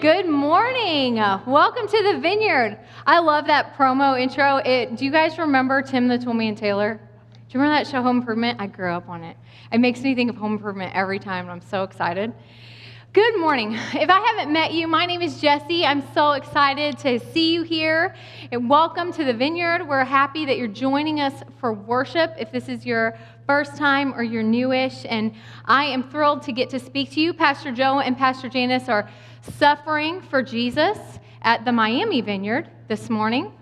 Good morning. Welcome to the Vineyard. I love that promo intro. It, do you guys remember Tim the Toolman Taylor? Do you remember that show Home Improvement? I grew up on it. It makes me think of Home Improvement every time, and I'm so excited. Good morning. If I haven't met you, my name is Jesse. I'm so excited to see you here. And welcome to the Vineyard. We're happy that you're joining us for worship. If this is your first time or you're newish, and I am thrilled to get to speak to you. Pastor Joe and Pastor Janice are suffering for Jesus at the Miami Vineyard this morning.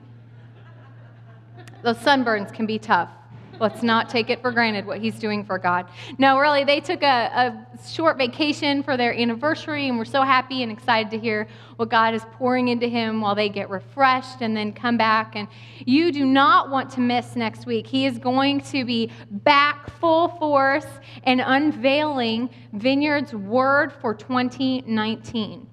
Those sunburns can be tough. Let's not take it for granted what he's doing for God. No, really, they took a, a, short vacation for their anniversary, and we're so happy and excited to hear what God is pouring into him while they get refreshed and then come back. And you do not want to miss next week. He is going to be back full force and unveiling Vineyard's word for 2019.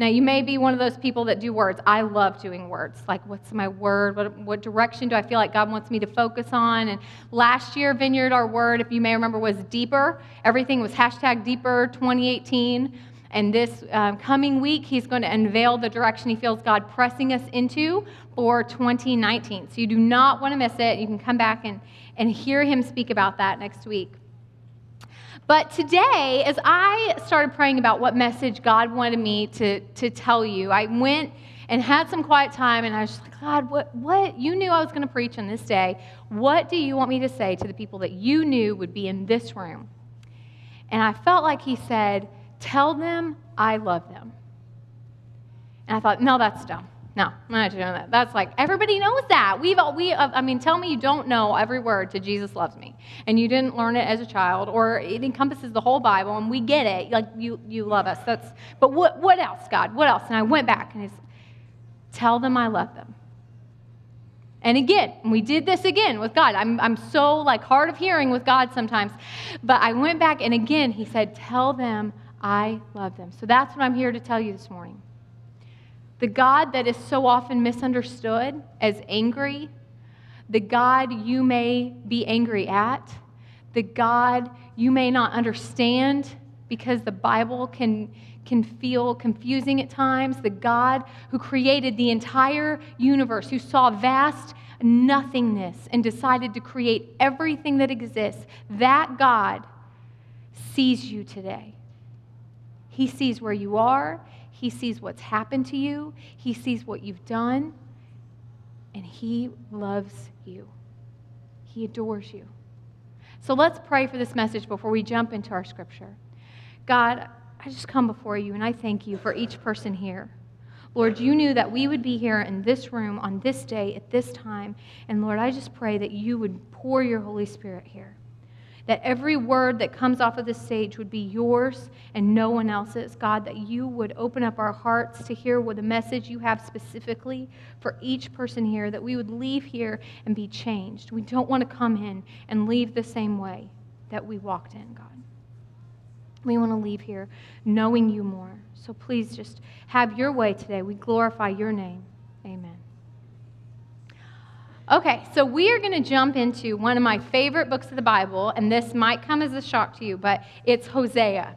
Now, you may be one of those people that do words. I love doing words. Like, what's my word? What, what, direction do I feel like God wants me to focus on? And last year, Vineyard, our word, if you may remember, was deeper. Everything was hashtag deeper 2018. And this um, coming week, he's going to unveil the direction he feels God pressing us into for 2019. So you do not want to miss it. You can come back and, and hear him speak about that next week. But today, as I started praying about what message God wanted me to, to tell you, I went and had some quiet time and I was just like, God, what, what? You knew I was going to preach on this day. What do you want me to say to the people that you knew would be in this room? And I felt like He said, Tell them I love them. And I thought, no, that's dumb. No, I'm not doing that. That's like everybody knows that. We've all, we. Uh, I mean, tell me you don't know every word to Jesus loves me, and you didn't learn it as a child, or it encompasses the whole Bible, and we get it. Like you, you love us. That's. But what, what else, God? What else? And I went back and he's, tell them I love them. And again, we did this again with God. I'm, I'm so like hard of hearing with God sometimes, but I went back and again he said, tell them I love them. So that's what I'm here to tell you this morning. The God that is so often misunderstood as angry, the God you may be angry at, the God you may not understand because the Bible can, can feel confusing at times, the God who created the entire universe, who saw vast nothingness and decided to create everything that exists, that God sees you today. He sees where you are, he sees what's happened to you, He sees what you've done, and He loves you. He adores you. So let's pray for this message before we jump into our scripture. God, I just come before you and I thank you for each person here. Lord, you knew that we would be here in this room on this day at this time. And Lord, I just pray that you would pour your Holy Spirit here that every word that comes off of the stage would be yours and no one else's. God, that you would open up our hearts to hear what the message you have specifically for each person here, that we would leave here and be changed. We don't want to come in and leave the same way that we walked in, God. We want to leave here knowing you more. So please just have your way today. We glorify your name. Amen. Okay, so we are going to jump into one of my favorite books of the Bible, and this might come as a shock to you, but it's Hosea.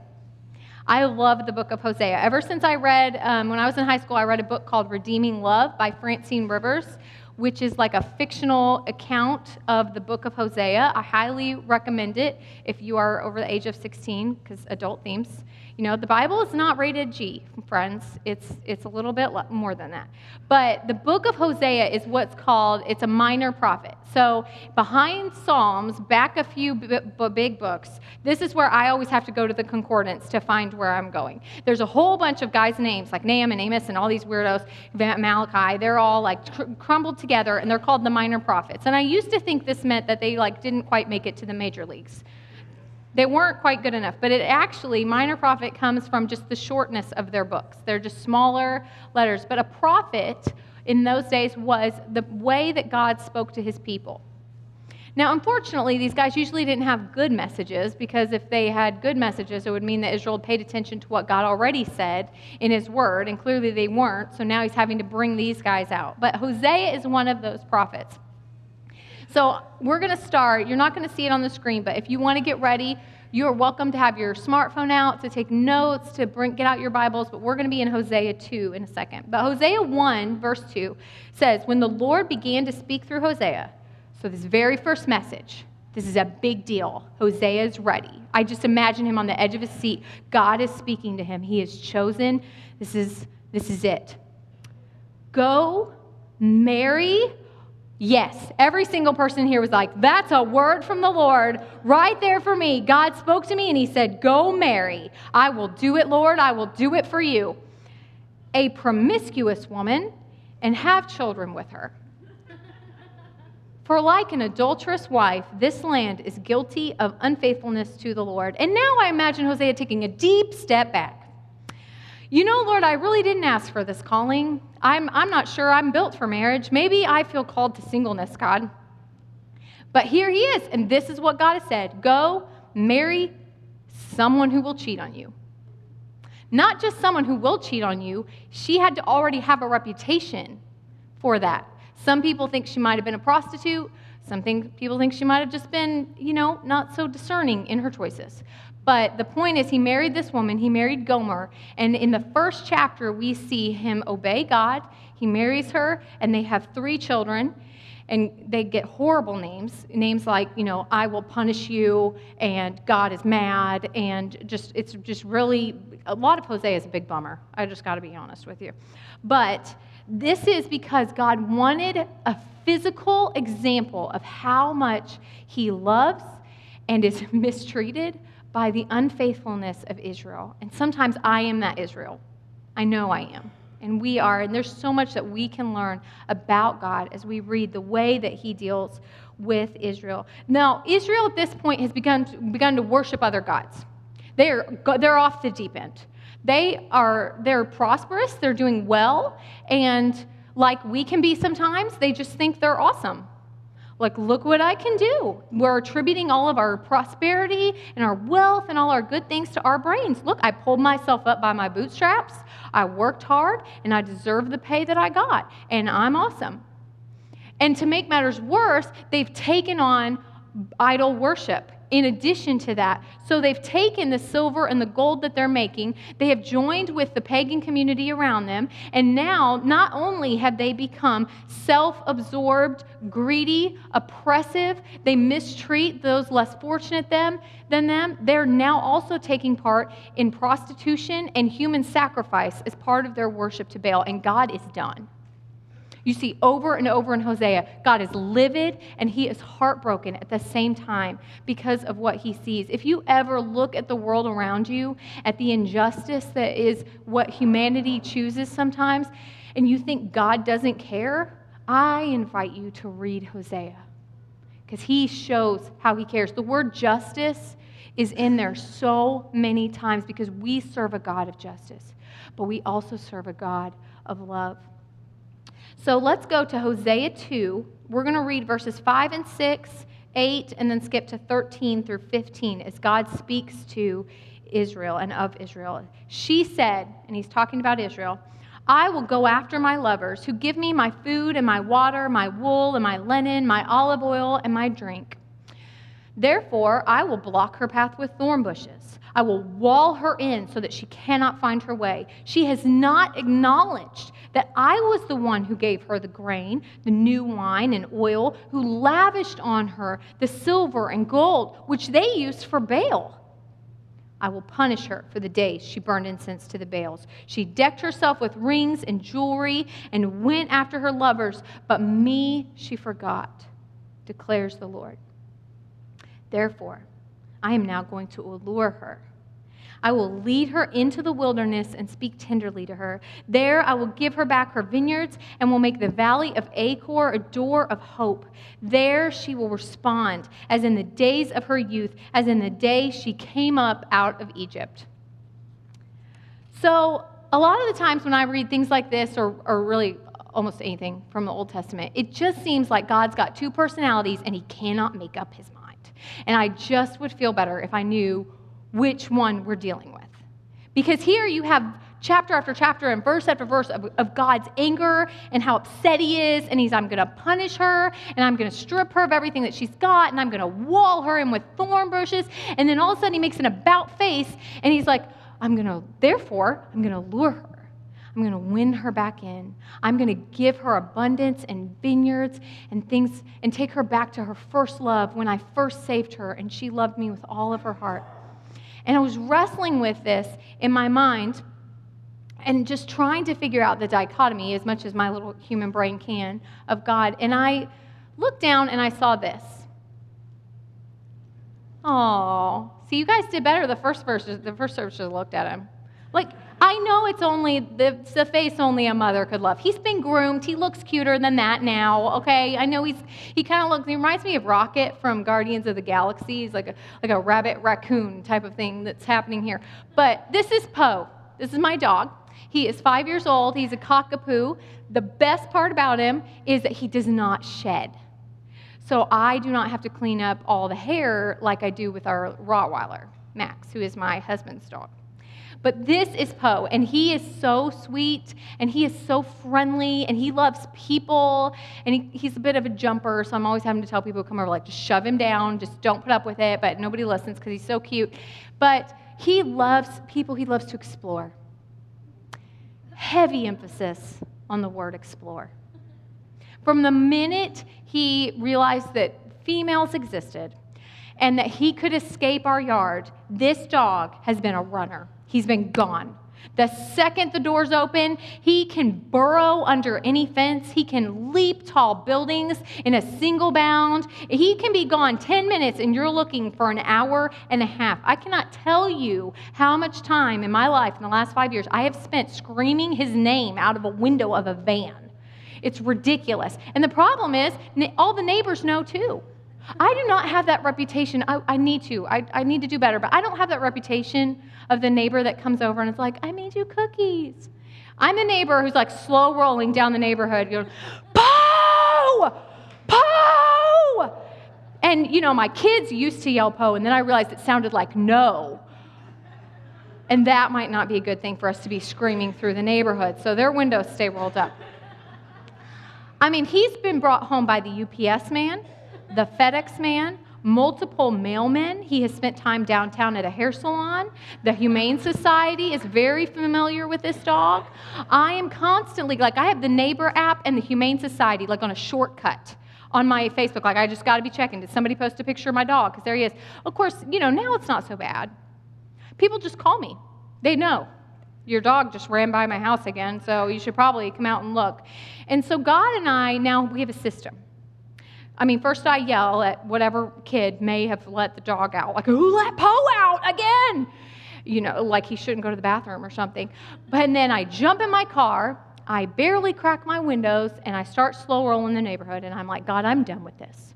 I love the book of Hosea. Ever since I read, um, when I was in high school, I read a book called Redeeming Love by Francine Rivers, which is like a fictional account of the book of Hosea. I highly recommend it if you are over the age of 16, because adult themes. You know, the Bible is not rated G, friends. It's, it's a little bit more than that. But the book of Hosea is what's called, it's a minor prophet. So behind Psalms, back a few b- b- big books, this is where I always have to go to the concordance to find where I'm going. There's a whole bunch of guys' names, like Nahum and Amos and all these weirdos, Malachi. They're all like cr- crumbled together, and they're called the minor prophets. And I used to think this meant that they like didn't quite make it to the major leagues. They weren't quite good enough, but it actually, minor prophet comes from just the shortness of their books. They're just smaller letters. But a prophet in those days was the way that God spoke to his people. Now, unfortunately, these guys usually didn't have good messages because if they had good messages, it would mean that Israel paid attention to what God already said in his word, and clearly they weren't, so now he's having to bring these guys out. But Hosea is one of those prophets. So we're going to start. You're not going to see it on the screen, but if you want to get ready, You're welcome to have your smartphone out to take notes, to bring, get out your Bibles, but we're going to be in Hosea 2 in a second. But Hosea 1, verse 2 says, When the Lord began to speak through Hosea, so this very first message, this is a big deal. Hosea is ready. I just imagine him on the edge of his seat. God is speaking to him. He is chosen. This is, this is it. Go marry. Yes, every single person here was like, that's a word from the Lord right there for me. God spoke to me and he said, Go marry. I will do it, Lord. I will do it for you. A promiscuous woman and have children with her. For like an adulterous wife, this land is guilty of unfaithfulness to the Lord. And now I imagine Hosea taking a deep step back. You know, Lord, I really didn't ask for this calling. I'm, I'm not sure I'm built for marriage. Maybe I feel called to singleness, God. But here he is, and this is what God has said Go marry someone who will cheat on you. Not just someone who will cheat on you, she had to already have a reputation for that. Some people think she might have been a prostitute. Some think, people think she might have just been, you know, not so discerning in her choices. But the point is, he married this woman, he married Gomer, and in the first chapter, we see him obey God. He marries her, and they have three children, and they get horrible names. Names like, you know, I will punish you, and God is mad, and just, it's just really, a lot of Hosea is a big bummer. I just got to be honest with you. But this is because God wanted a physical example of how much He loves and is mistreated by the unfaithfulness of Israel. And sometimes I am that Israel. I know I am. And we are. And there's so much that we can learn about God as we read the way that He deals with Israel. Now, Israel at this point has begun to, begun to worship other gods. They are, they're off the deep end. They are they're prosperous, they're doing well, and like we can be sometimes, they just think they're awesome. Like, look what I can do. We're attributing all of our prosperity and our wealth and all our good things to our brains. Look, I pulled myself up by my bootstraps. I worked hard and I deserve the pay that I got, and I'm awesome. And to make matters worse, they've taken on idol worship in addition to that. So they've taken the silver and the gold that they're making, they have joined with the pagan community around them, and now not only have they become self absorbed, greedy, oppressive, they mistreat those less fortunate them, than them, they're now also taking part in prostitution and human sacrifice as part of their worship to Baal, and God is done. You see over and over in Hosea, God is livid and he is heartbroken at the same time because of what he sees. If you ever look at the world around you, at the injustice that is what humanity chooses sometimes, and you think God doesn't care, I invite you to read Hosea because he shows how he cares. The word justice is in there so many times because we serve a God of justice, but we also serve a God of love. So let's go to Hosea 2. We're going to read verses 5 and 6, 8, and then skip to 13 through 15 as God speaks to Israel and of Israel. She said, and he's talking about Israel, I will go after my lovers who give me my food and my water, my wool and my linen, my olive oil and my drink. Therefore, I will block her path with thorn bushes. I will wall her in so that she cannot find her way. She has not acknowledged that I was the one who gave her the grain, the new wine, and oil, who lavished on her the silver and gold, which they used for Baal. I will punish her for the days she burned incense to the Baals. She decked herself with rings and jewelry and went after her lovers, but me she forgot, declares the Lord. Therefore, I am now going to allure her I will lead her into the wilderness and speak tenderly to her. There I will give her back her vineyards and will make the valley of Achor a door of hope. There she will respond as in the days of her youth, as in the day she came up out of Egypt. So, a lot of the times when I read things like this, or, or really almost anything from the Old Testament, it just seems like God's got two personalities and he cannot make up his mind. And I just would feel better if I knew which one we're dealing with. Because here you have chapter after chapter and verse after verse of, of God's anger and how upset he is. And he's, I'm going to punish her and I'm going to strip her of everything that she's got and I'm going to wall her in with thorn bushes. And then all of a sudden he makes an about face and he's like, I'm going to, therefore, I'm going to lure her. I'm going to win her back in. I'm going to give her abundance and vineyards and things and take her back to her first love when I first saved her and she loved me with all of her heart. And I was wrestling with this in my mind and just trying to figure out the dichotomy as much as my little human brain can of God. And I looked down and I saw this. Oh, see, you guys did better the first verse. The first service looked at him. Like, I know it's only the, the face only a mother could love. He's been groomed. He looks cuter than that now. Okay, I know he's he kind of looks. He reminds me of Rocket from Guardians of the Galaxy. He's like a like a rabbit raccoon type of thing that's happening here. But this is Poe. This is my dog. He is five years old. He's a cockapoo. The best part about him is that he does not shed. So I do not have to clean up all the hair like I do with our Rottweiler, Max, who is my husband's dog. But this is Poe, and he is so sweet, and he is so friendly, and he loves people, and he, he's a bit of a jumper, so I'm always having to tell people to come over, like, just shove him down, just don't put up with it, but nobody listens because he's so cute. But he loves people, he loves to explore heavy emphasis on the word explore. From the minute he realized that females existed and that he could escape our yard, this dog has been a runner. He's been gone. The second the doors open, he can burrow under any fence. He can leap tall buildings in a single bound. He can be gone 10 minutes and you're looking for an hour and a half. I cannot tell you how much time in my life in the last five years I have spent screaming his name out of a window of a van. It's ridiculous. And the problem is, all the neighbors know too. I do not have that reputation. I, I need to. I, I need to do better, but I don't have that reputation of the neighbor that comes over and is like, I made you cookies. I'm the neighbor who's like slow rolling down the neighborhood, going, Poe! Poe! And, you know, my kids used to yell Poe, and then I realized it sounded like no. And that might not be a good thing for us to be screaming through the neighborhood. So their windows stay rolled up. I mean, he's been brought home by the UPS man, the FedEx man, multiple mailmen. He has spent time downtown at a hair salon. The Humane Society is very familiar with this dog. I am constantly, like, I have the neighbor app and the Humane Society, like, on a shortcut on my Facebook. Like, I just got to be checking. Did somebody post a picture of my dog? Because there he is. Of course, you know, now it's not so bad. People just call me, they know. Your dog just ran by my house again, so you should probably come out and look. And so, God and I now we have a system. I mean, first I yell at whatever kid may have let the dog out, like, who let Poe out again? You know, like he shouldn't go to the bathroom or something. But then I jump in my car, I barely crack my windows, and I start slow rolling the neighborhood, and I'm like, God, I'm done with this.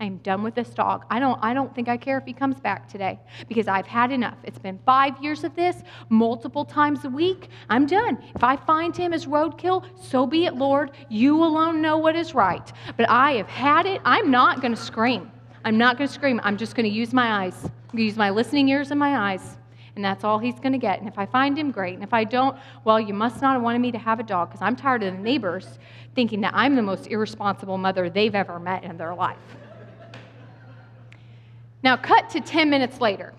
I'm done with this dog. I don't, I don't think I care if he comes back today because I've had enough. It's been five years of this, multiple times a week. I'm done. If I find him as roadkill, so be it, Lord. You alone know what is right. But I have had it. I'm not going to scream. I'm not going to scream. I'm just going to use my eyes, use my listening ears and my eyes. And that's all he's going to get. And if I find him, great. And if I don't, well, you must not have wanted me to have a dog because I'm tired of the neighbors thinking that I'm the most irresponsible mother they've ever met in their life. Now, cut to 10 minutes later.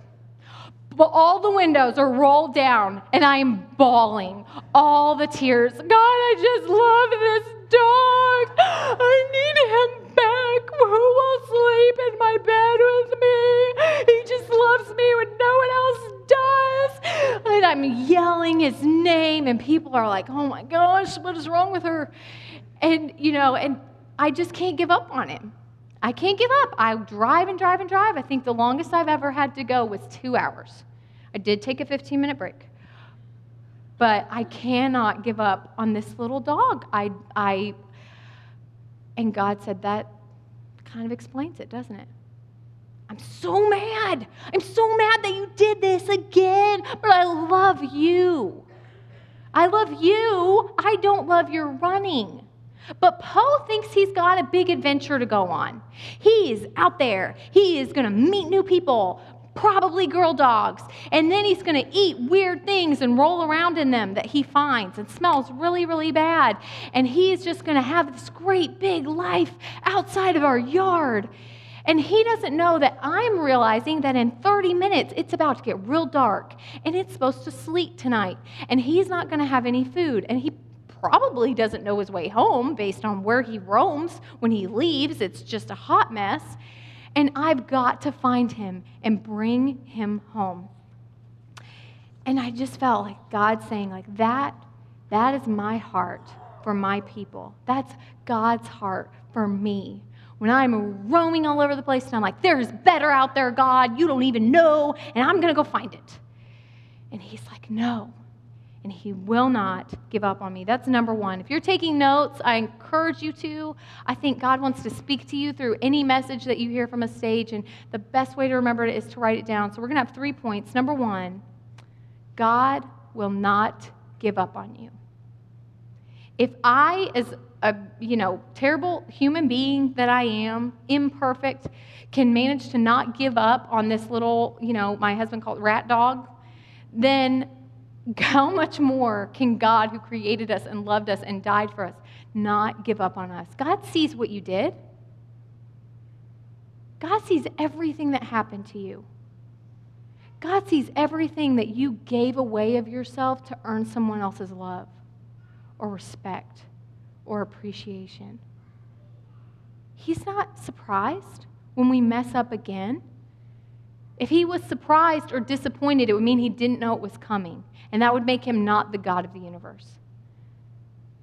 But all the windows are rolled down, and I am bawling all the tears. God, I just love this dog. I need him back. Who will sleep in my bed with me? He just loves me when no one else does. And I'm yelling his name, and people are like, oh my gosh, what is wrong with her? And, you know, and I just can't give up on him. I can't give up. I drive and drive and drive. I think the longest I've ever had to go was two hours. I did take a 15 minute break. But I cannot give up on this little dog. I, I, and God said that kind of explains it, doesn't it? I'm so mad. I'm so mad that you did this again, but I love you. I love you. I don't love your running. But Poe thinks he's got a big adventure to go on. He is out there. He is going to meet new people, probably girl dogs. And then he's going to eat weird things and roll around in them that he finds and smells really, really bad. And he's just going to have this great big life outside of our yard. And he doesn't know that I'm realizing that in 30 minutes it's about to get real dark and it's supposed to sleet tonight. And he's not going to have any food. And he probably doesn't know his way home based on where he roams when he leaves. It's just a hot mess. And I've got to find him and bring him home. And I just felt like God saying, like, that, that is my heart for my people. That's God's heart for me when I'm roaming all over the place and I'm like, there's better out there, God, you don't even know, and I'm going to go find it. And he's like, no. And he will not give up on me. That's number one. If you're taking notes, I encourage you to. I think God wants to speak to you through any message that you hear from a stage, and the best way to remember it is to write it down. So we're going to have three points. Number one, God will not give up on you. If I, as a you know terrible human being that I am, imperfect, can manage to not give up on this little, you know, my husband called rat dog, then how much more can God, who created us and loved us and died for us, not give up on us? God sees what you did. God sees everything that happened to you. God sees everything that you gave away of yourself to earn someone else's love or respect or appreciation. He's not surprised when we mess up again. If he was surprised or disappointed, it would mean he didn't know it was coming, and that would make him not the God of the universe.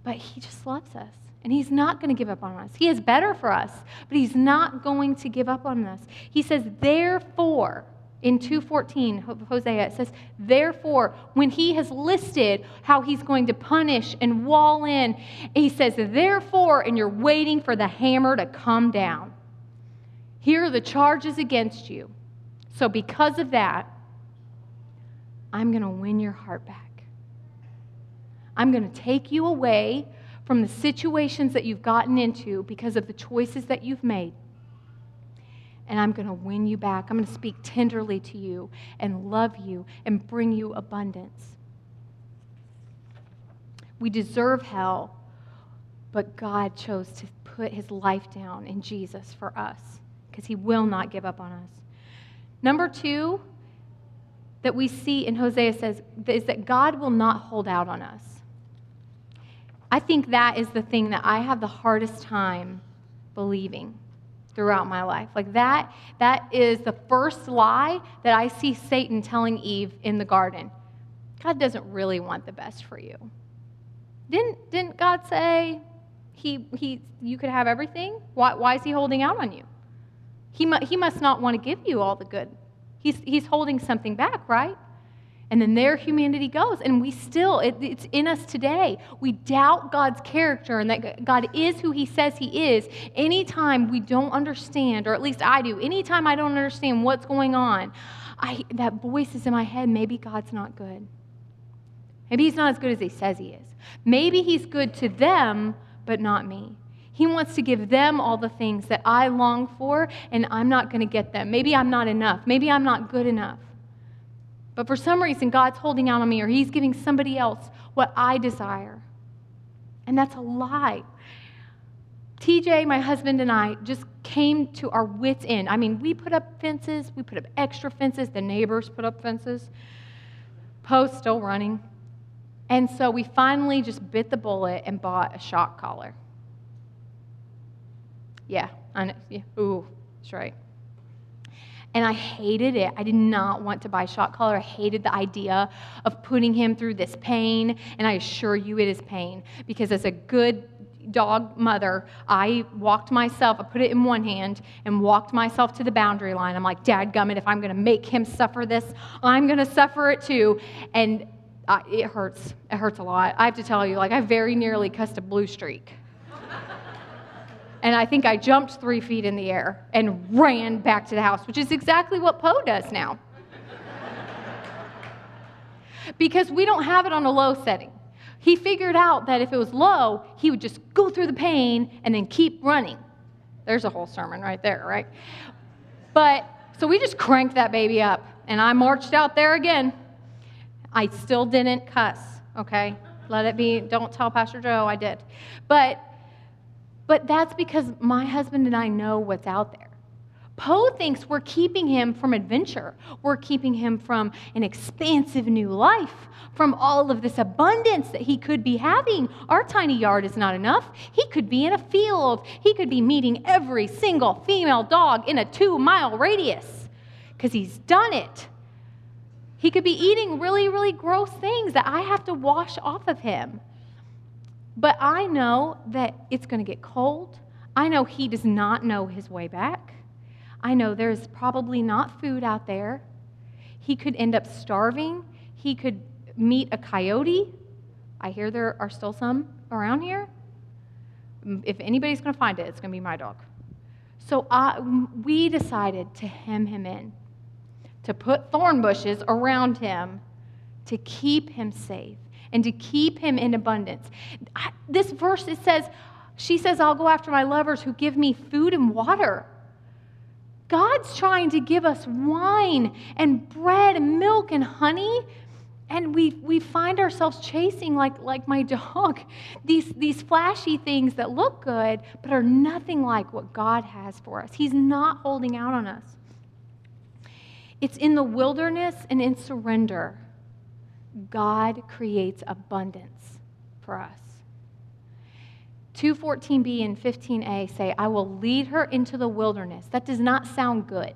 But he just loves us, and he's not going to give up on us. He is better for us, but he's not going to give up on us. He says, Therefore, in 2:14 Hosea it says therefore when he has listed how he's going to punish and wall in he says therefore and you're waiting for the hammer to come down here are the charges against you so because of that I'm going to win your heart back I'm going to take you away from the situations that you've gotten into because of the choices that you've made and I'm going to win you back. I'm going to speak tenderly to you and love you and bring you abundance. We deserve hell, but God chose to put his life down in Jesus for us because he will not give up on us. Number two, that we see in Hosea says is that God will not hold out on us. I think that is the thing that I have the hardest time believing throughout my life. Like that, that is the first lie that I see Satan telling Eve in the garden. God doesn't really want the best for you. Didn't, didn't God say he, he, you could have everything? Why, why is he holding out on you? He, mu- he must not want to give you all the good. He's, he's holding something back, right? And then there humanity goes. And we still, it, it's in us today. We doubt God's character and that God is who He says He is. Anytime we don't understand, or at least I do, anytime I don't understand what's going on, I, that voice is in my head maybe God's not good. Maybe He's not as good as He says He is. Maybe He's good to them, but not me. He wants to give them all the things that I long for, and I'm not going to get them. Maybe I'm not enough. Maybe I'm not good enough. But for some reason, God's holding out on me or He's giving somebody else what I desire. And that's a lie. TJ, my husband, and I just came to our wits' end. I mean, we put up fences, we put up extra fences, the neighbors put up fences, Poe's still running. And so we finally just bit the bullet and bought a shock collar. Yeah, I know. Yeah. Ooh, that's right. And I hated it. I did not want to buy shock collar. I hated the idea of putting him through this pain. And I assure you, it is pain. Because as a good dog mother, I walked myself, I put it in one hand and walked myself to the boundary line. I'm like, Dad gummit, if I'm going to make him suffer this, I'm going to suffer it too. And I, it hurts. It hurts a lot. I have to tell you, like, I very nearly cussed a blue streak and I think I jumped three feet in the air and ran back to the house, which is exactly what Poe does now. because we don't have it on a low setting. He figured out that if it was low, he would just go through the pain and then keep running. There's a whole sermon right there, right? But So we just cranked that baby up, and I marched out there again. I still didn't cuss, okay? Let it be. Don't tell Pastor Joe I did. But but that's because my husband and I know what's out there. Poe thinks we're keeping him from adventure. We're keeping him from an expansive new life, from all of this abundance that he could be having. Our tiny yard is not enough. He could be in a field, he could be meeting every single female dog in a two mile radius because he's done it. He could be eating really, really gross things that I have to wash off of him. But I know that it's going to get cold. I know he does not know his way back. I know there's probably not food out there. He could end up starving. He could meet a coyote. I hear there are still some around here. Mm, if anybody's going to find it, it's going to be my dog. So I, we decided to hem him in, to put thorn bushes around him to keep him safe and to keep him in abundance. This verse, it says, she says, I'll go after my lovers who give me food and water. God's trying to give us wine and bread and milk and honey. And we, we find ourselves chasing, like, like my dog, these, these flashy things that look good, but are nothing like what God has for us. He's not holding out on us. It's in the wilderness and in surrender, God creates abundance for us. 214b and 15a say, I will lead her into the wilderness. That does not sound good.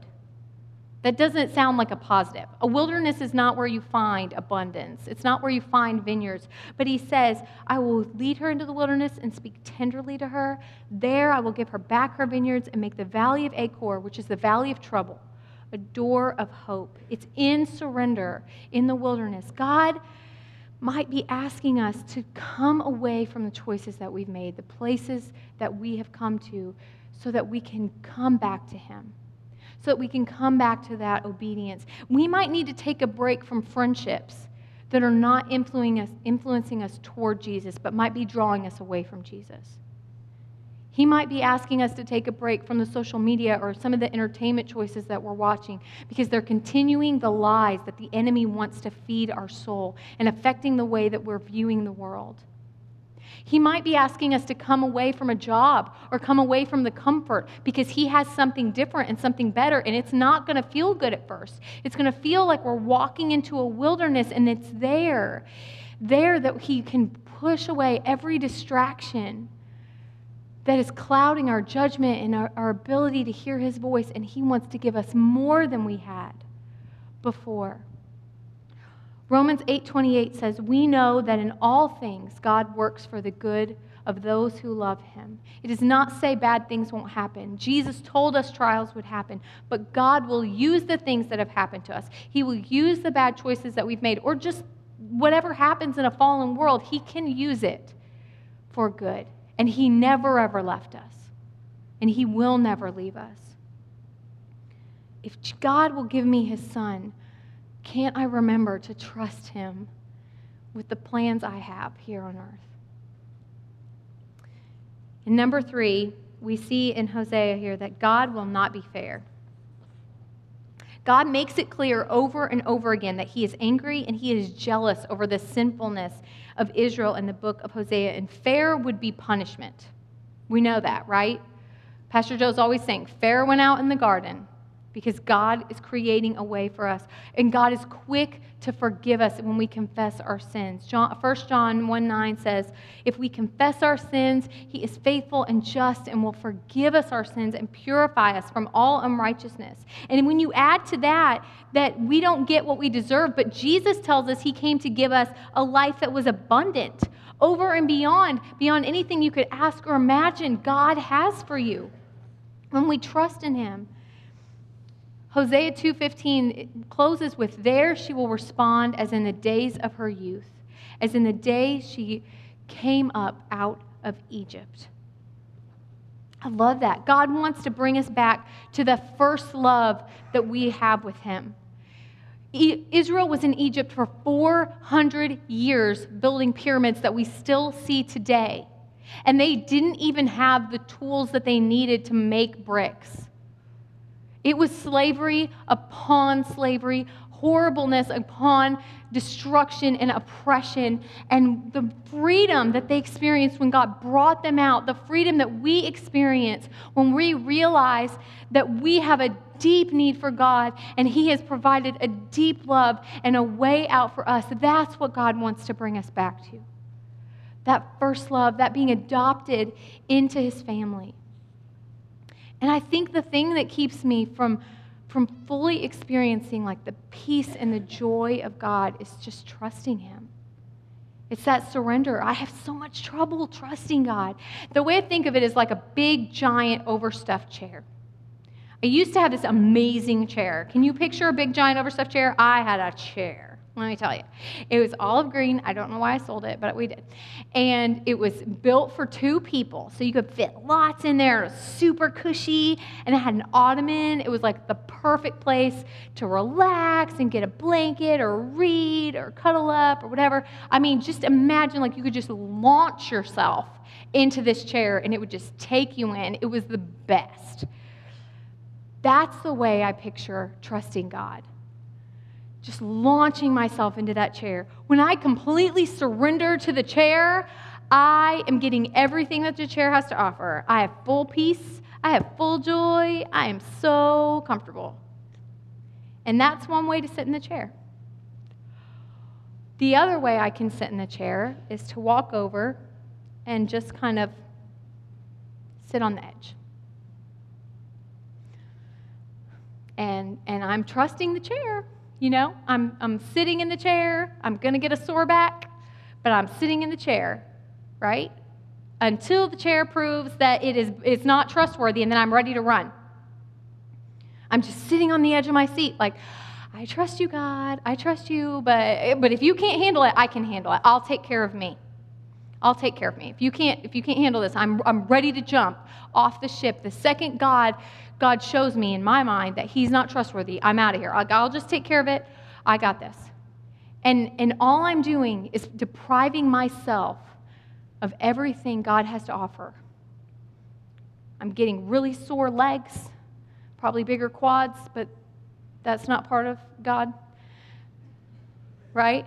That doesn't sound like a positive. A wilderness is not where you find abundance, it's not where you find vineyards. But he says, I will lead her into the wilderness and speak tenderly to her. There I will give her back her vineyards and make the valley of Achor, which is the valley of trouble, a door of hope. It's in surrender in the wilderness. God might be asking us to come away from the choices that we've made, the places that we have come to, so that we can come back to Him, so that we can come back to that obedience. We might need to take a break from friendships that are not influencing us, influencing us toward Jesus, but might be drawing us away from Jesus. He might be asking us to take a break from the social media or some of the entertainment choices that we're watching because they're continuing the lies that the enemy wants to feed our soul and affecting the way that we're viewing the world. He might be asking us to come away from a job or come away from the comfort because he has something different and something better, and it's not going to feel good at first. It's going to feel like we're walking into a wilderness, and it's there, there that he can push away every distraction that is clouding our judgment and our, our ability to hear his voice, and he wants to give us more than we had before. Romans 8:28 says, "We know that in all things God works for the good of those who love him." It does not say bad things won't happen. Jesus told us trials would happen, but God will use the things that have happened to us. He will use the bad choices that we've made or just whatever happens in a fallen world, he can use it for good. And He never, ever left us. And He will never leave us. If God will give me His Son, can't I remember to trust Him with the plans I have here on earth? And number three, we see in Hosea here that God will not be fair. God makes it clear over and over again that he is angry and he is jealous over the sinfulness of Israel in the book of Hosea, and fair would be punishment. We know that, right? Pastor Joe's always saying, fair went out in the garden because God is creating a way for us. And God is quick to forgive us when we confess our sins. John, 1 John 1 9 says, If we confess our sins, he is faithful and just and will forgive us our sins and purify us from all unrighteousness. And when you add to that, that we don't get what we deserve, but Jesus tells us he came to give us a life that was abundant, over and beyond, beyond anything you could ask or imagine, God has for you. When we trust in him, Hosea 2:15 closes with there she will respond as in the days of her youth, as in the day she came up out of Egypt. I love that. God wants to bring us back to the first love that we have with him. Israel was in Egypt for 400 years building pyramids that we still see today. And they didn't even have the tools that they needed to make bricks. It was slavery upon slavery, horribleness upon destruction and oppression, and the freedom that they experienced when God brought them out, the freedom that we experience when we realize that we have a deep need for God and He has provided a deep love and a way out for us. That's what God wants to bring us back to. That first love, that being adopted into His family. And I think the thing that keeps me from from fully experiencing like the peace and the joy of God is just trusting Him. It's that surrender. I have so much trouble trusting God. The way I think of it is like a big, giant, overstuffed chair. I used to have this amazing chair. Can you picture a big, giant, overstuffed chair? I had a chair. Let me tell you. It was olive green. I don't know why I sold it, but we did. And it was built for two people. So you could fit lots in there. It was super cushy. And it had an ottoman. It was like the perfect place to relax and get a blanket or read or cuddle up or whatever. I mean, just imagine like you could just launch yourself into this chair and it would just take you in. It was the best. That's the way I picture trusting God just launching myself into that chair. When I completely surrender to the chair, I am getting everything that the chair has to offer. I have full peace, I have full joy, I am so comfortable. And that's one way to sit in the chair. The other way I can sit in the chair is to walk over and just kind of sit on the edge. And, and I'm trusting the chair. You know, I'm, I'm sitting in the chair. I'm going to get a sore back, but I'm sitting in the chair, right? Until the chair proves that it is it's not trustworthy, and then I'm ready to run. I'm just sitting on the edge of my seat, like, I trust you, God. I trust you, but, but if you can't handle it, I can handle it. I'll take care of me. I'll take care of me. If you can't, if you can't handle this, I'm, I'm ready to jump off the ship. The second God God shows me in my mind that he's not trustworthy, I'm out of here. I'll, I'll just take care of it. I got this. And, and all I'm doing is depriving myself of everything God has to offer. I'm getting really sore legs, probably bigger quads, but that's not part of God. Right?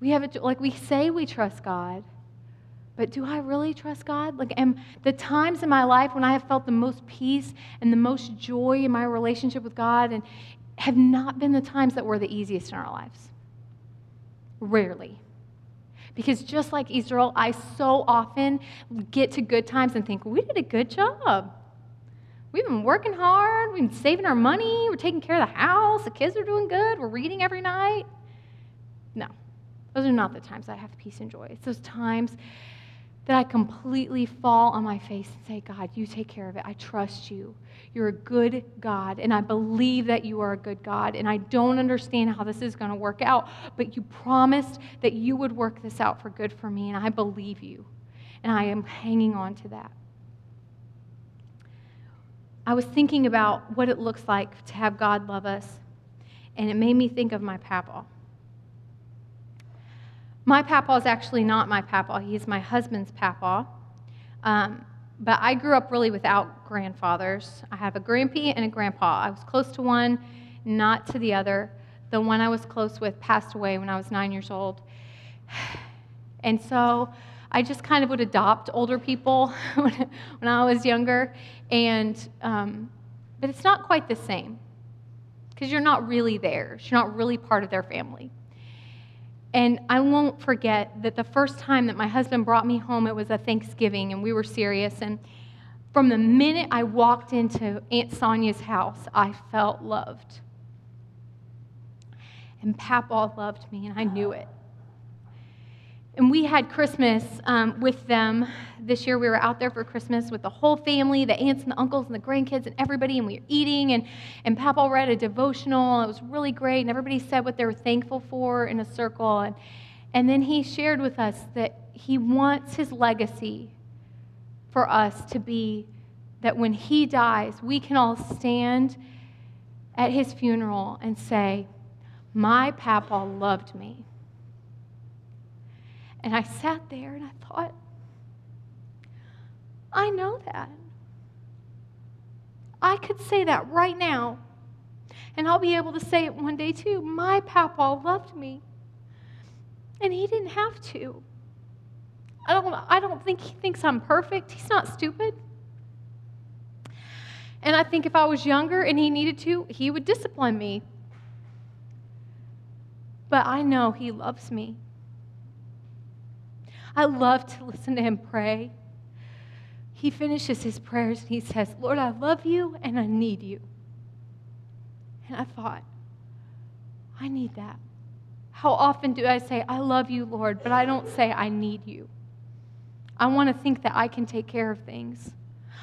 We have it like we say we trust God, but do I really trust God? Like, am the times in my life when I have felt the most peace and the most joy in my relationship with God and have not been the times that were the easiest in our lives? Rarely. Because just like Israel, I so often get to good times and think, we did a good job. We've been working hard, we've been saving our money, we're taking care of the house, the kids are doing good, we're reading every night. Those are not the times I have peace and joy. It's those times that I completely fall on my face and say, God, you take care of it. I trust you. You're a good God, and I believe that you are a good God, and I don't understand how this is going to work out, but you promised that you would work this out for good for me, and I believe you, and I am hanging on to that. I was thinking about what it looks like to have God love us, and it made me think of my papa. My papa is actually not my papa, he's my husband's papa. Um, but I grew up really without grandfathers. I have a grandpa and a grandpa. I was close to one, not to the other. The one I was close with passed away when I was nine years old. And so I just kind of would adopt older people when I was younger. And, um, but it's not quite the same because you're not really theirs, you're not really part of their family. And I won't forget that the first time that my husband brought me home, it was a Thanksgiving, and we were serious. And from the minute I walked into Aunt Sonia's house, I felt loved. And Papa loved me, and I knew it. And we had Christmas um, with them. This year we were out there for Christmas with the whole family, the aunts and the uncles and the grandkids and everybody, and we were eating. And, and Papa read a devotional. It was really great, and everybody said what they were thankful for in a circle. And, and then he shared with us that he wants his legacy for us to be that when he dies, we can all stand at his funeral and say, My Papa loved me. And I sat there and I thought, I know that. I could say that right now. And I'll be able to say it one day too. My papa loved me. And he didn't have to. I don't, I don't think he thinks I'm perfect. He's not stupid. And I think if I was younger and he needed to, he would discipline me. But I know he loves me. I love to listen to him pray. He finishes his prayers and he says, Lord, I love you and I need you. And I thought, I need that. How often do I say, I love you, Lord, but I don't say, I need you? I want to think that I can take care of things.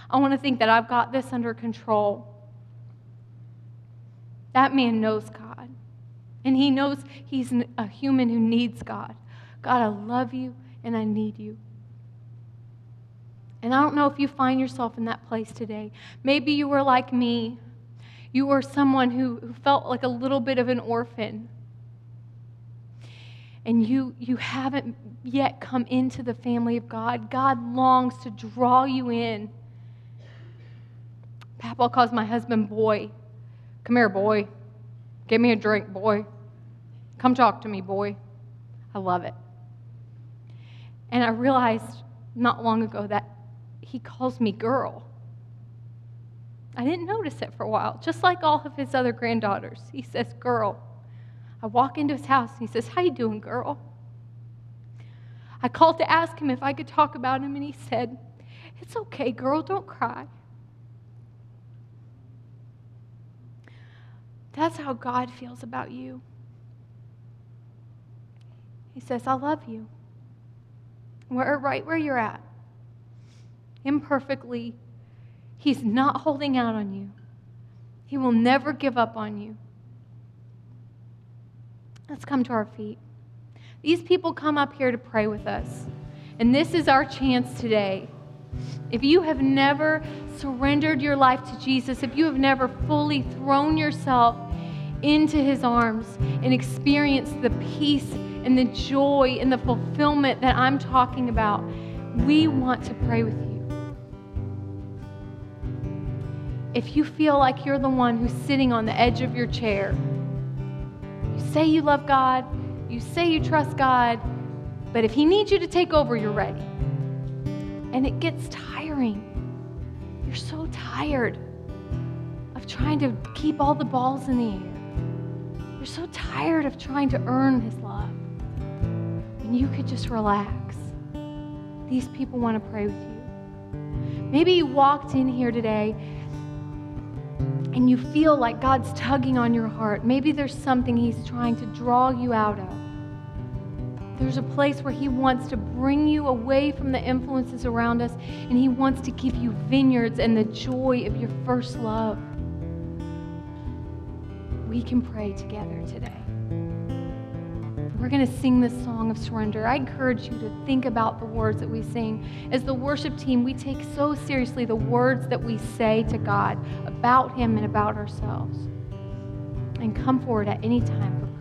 I want to think that I've got this under control. That man knows God. And he knows he's a human who needs God. God, I love you and I need you. And I don't know if you find yourself in that place today. Maybe you were like me. You were someone who, who felt like a little bit of an orphan. And you, you haven't yet come into the family of God. God longs to draw you in. Papa calls my husband boy. Come here, boy. Give me a drink, boy. Come talk to me, boy. I love it. And I realized not long ago that he calls me girl. I didn't notice it for a while, just like all of his other granddaughters. He says, girl. I walk into his house and he says, How you doing, girl? I called to ask him if I could talk about him, and he said, It's okay, girl, don't cry. That's how God feels about you. He says, I love you. We're right where you're at. Imperfectly, He's not holding out on you. He will never give up on you. Let's come to our feet. These people come up here to pray with us. And this is our chance today. If you have never surrendered your life to Jesus, if you have never fully thrown yourself into his arms and experience the peace and the joy and the fulfillment that I'm talking about, we want to pray with you. If you feel like you're the one who's sitting on the edge of your chair, you say you love God, you say you trust God, but if He needs you to take over, you're ready. And it gets tiring. You're so tired of trying to keep all the balls in the air. You're so tired of trying to earn His love. And you could just relax. These people want to pray with you. Maybe you walked in here today and you feel like God's tugging on your heart. Maybe there's something He's trying to draw you out of. There's a place where He wants to bring you away from the influences around us, and He wants to give you vineyards and the joy of your first love. We can pray together today. We're going to sing this song of surrender. I encourage you to think about the words that we sing. As the worship team, we take so seriously the words that we say to God about Him and about ourselves. And come forward at any time